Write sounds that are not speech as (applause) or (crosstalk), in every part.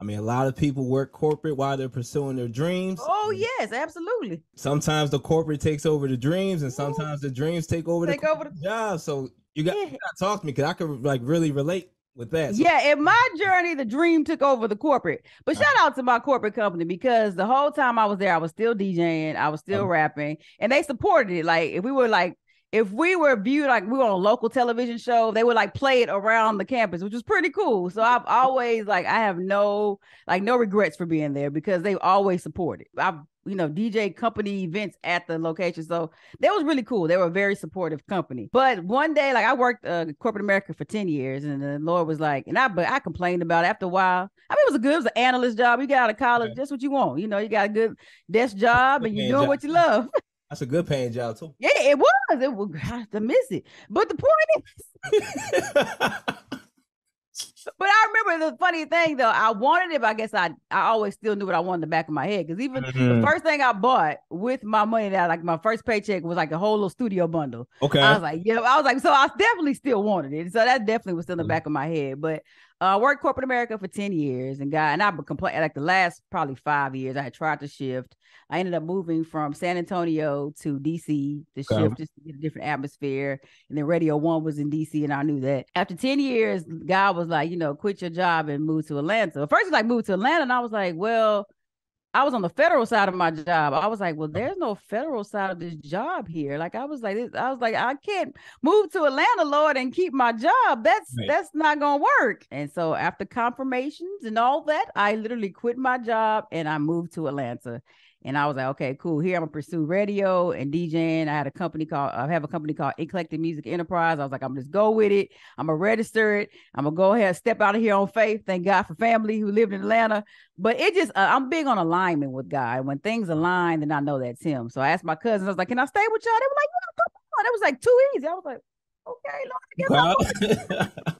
I mean, a lot of people work corporate while they're pursuing their dreams. Oh yes, absolutely. Sometimes the corporate takes over the dreams, and sometimes the dreams take over Take the over the- job. So you got, Yeah. you got to talk to me because I could like really relate with that. So- Yeah, in my journey, the dream took over the corporate. But Uh-huh. shout out to my corporate company because the whole time I was there, I was still DJing, I was still Um, rapping, and they supported it. Like if we were like if we were viewed like we were on a local television show, they would like play it around the campus, which was pretty cool. So I've always like I have no like no regrets for being there because they always supported. I've you know DJ company events at the location, so that was really cool. They were a very supportive company. But one day, like I worked uh, corporate America for ten years, and the Lord was like, and I but I complained about it after a while. I mean, it was a good, it was an analyst job. You got out of college, Okay. that's what you want. You know, you got a good desk job, and you're doing job. what you love. (laughs) That's a good paying job too. Yeah, it was. It was. I to miss it. But the point is, (laughs) but I remember the funny thing though. I wanted it, but I guess I I always still knew what I wanted in the back of my head. Because even Mhm. the first thing I bought with my money that like my first paycheck was like a whole little studio bundle. okay. I was like, yeah, I was like, so I definitely still wanted it. So that definitely was still in the Mhm. back of my head. But uh, I worked corporate America for 10 years and got and I would complain like the last probably five years, I had tried to shift. I ended up moving from San Antonio to DC to Okay. shift just to get a different atmosphere. And then Radio One was in DC, and I knew that. After 10 years, God was like, you know, quit your job and move to Atlanta. First, he's like, move to Atlanta. And I was like, well, I was on the federal side of my job. I was like, well, there's no federal side of this job here. Like I was like, I was like, I can't move to Atlanta, Lord, and keep my job. That's Right. that's not gonna work. And so after confirmations and all that, I literally quit my job and I moved to Atlanta. And I was like, okay, cool. Here I'm gonna pursue radio and DJing. I had a company called I have a company called Eclectic Music Enterprise. I was like, I'm gonna just go with it. I'm gonna register it. I'm gonna go ahead, and step out of here on faith. Thank God for family who lived in Atlanta. But it just, uh, I'm big on alignment with God. When things align, then I know that's Him. So I asked my cousins, I was like, "Can I stay with y'all?" They were like, "Yeah, come on." It was like too easy. I was like, "Okay, Lord." I guess. (laughs)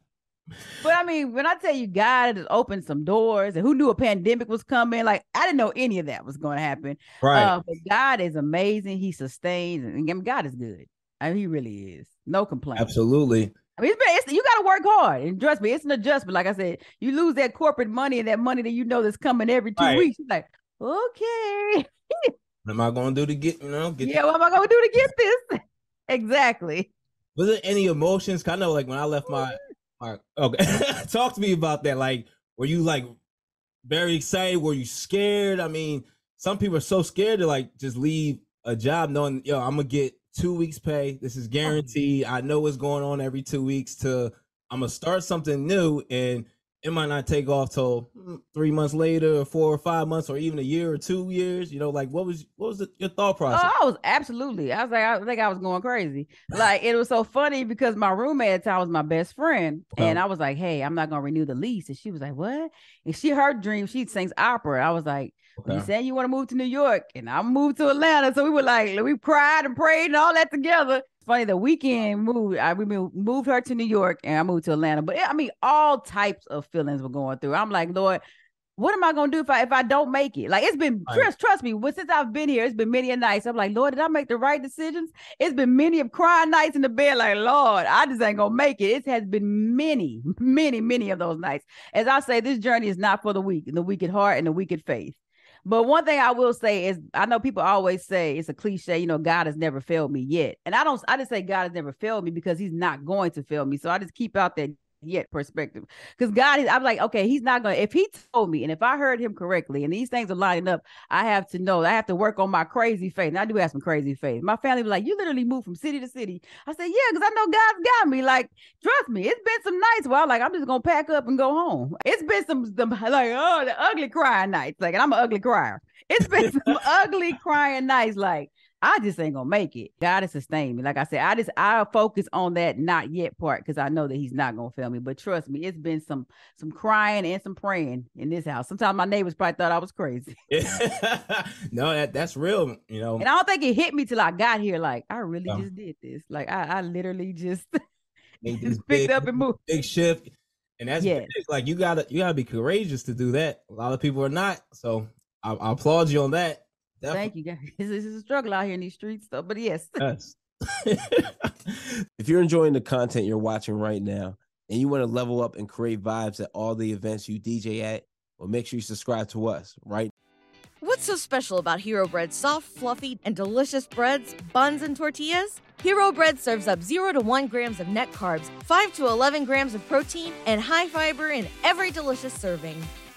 but I mean, when I tell you God has opened some doors and who knew a pandemic was coming, like I didn't know any of that was going to happen. right. Uh, but God is amazing. He sustains, and God is good. I mean, He really is. No complaint. Absolutely. I mean, it's, been- it's you got to work hard and trust me, it's an adjustment. Like I said, you lose that corporate money and that money that you know that's coming every two Right. weeks. You're like, okay, (laughs) What am I going to do to get you know get? yeah, what am I going to do to get this? (laughs) exactly. Was there any emotions? Kind of like when I left my, okay, (laughs) talk to me about that. Like, were you like very excited? Were you scared? I mean, some people are so scared to like just leave a job knowing, yo, I'm gonna get two weeks pay. This is oh. guaranteed. I know what's going on every two weeks. To I'm gonna start something new, and it might not take off till mm, three months later, or four or five months, or even a year or two years. You know, like what was what was the, your thought process? Oh, I was absolutely. I was like, I think I was going crazy. Like it was so funny because my roommate at the time was my best friend, and Oh. I was like, "Hey, I'm not gonna renew the lease," and she was like, "What?" And she her dream, she sings opera. I was like, "You Okay. saying you want to move to New York?" And I moved to Atlanta, so we were like, we cried and prayed and all that together. Funny, the weekend moved. I we moved, her to New York, and I moved to Atlanta. But I mean, all types of feelings were going through. I'm like, Lord, what am I gonna do if I if I don't make it? Like it's been Right. trust trust me. Well, since I've been here, it's been many a nights. I'm like, Lord, did I make the right decisions? It's been many of crying nights in the bed. Like, Lord, I just ain't gonna make it. It has been many, (laughs) many, many of those nights. As I say, this journey is not for the weak, and the weak at heart and the weak at faith. But one thing I will say is, I know people always say it's a cliche, you know, God has never failed me yet, and I don't. I just say God has never failed me because He's not going to fail me. So I just keep out that yet perspective. Because God is, I'm like, okay, he's not gonna. If he told me, and if I heard him correctly, and these things are lining up, I have to know. I have to work on my crazy faith. And I do have some crazy faith. My family was like, you literally moved from city to city. I said, yeah, because I know God's got me. Like, trust me, it's been some nights where I'm like, I'm just gonna pack up and go home. It's been some, some (laughs) like, oh, the ugly crying nights. Like, and I'm an ugly crier. It's been (laughs) some ugly crying nights. Like, I just ain't gonna make it. God has sustained me. Like I said, I just I focus on that not yet part because I know that He's not gonna fail me. But trust me, it's been some some crying and some praying in this house. Sometimes my neighbors probably thought I was crazy. (laughs) no, that that's real. You know, and I don't think it hit me till I got here. Like I really just did this. Like I, I literally (laughs) just just picked big, up and moved. Big shift, and that's Yeah. big. like you gotta you gotta be courageous to do that. A lot of people are not. So I, I applaud you on that. Thank you, guys. (laughs) This is a struggle out here in these streets, though. But yes, (laughs) Yes. (laughs) If you're enjoying the content you're watching right now and you want to level up and create vibes at all the events you DJ at, well, make sure you subscribe to us right What's so special about Hero Bread's soft, fluffy, and delicious breads, buns, and tortillas? Hero Bread serves up 0 to 1 grams of net carbs, 5 to 11 grams of protein, and high fiber in every delicious serving.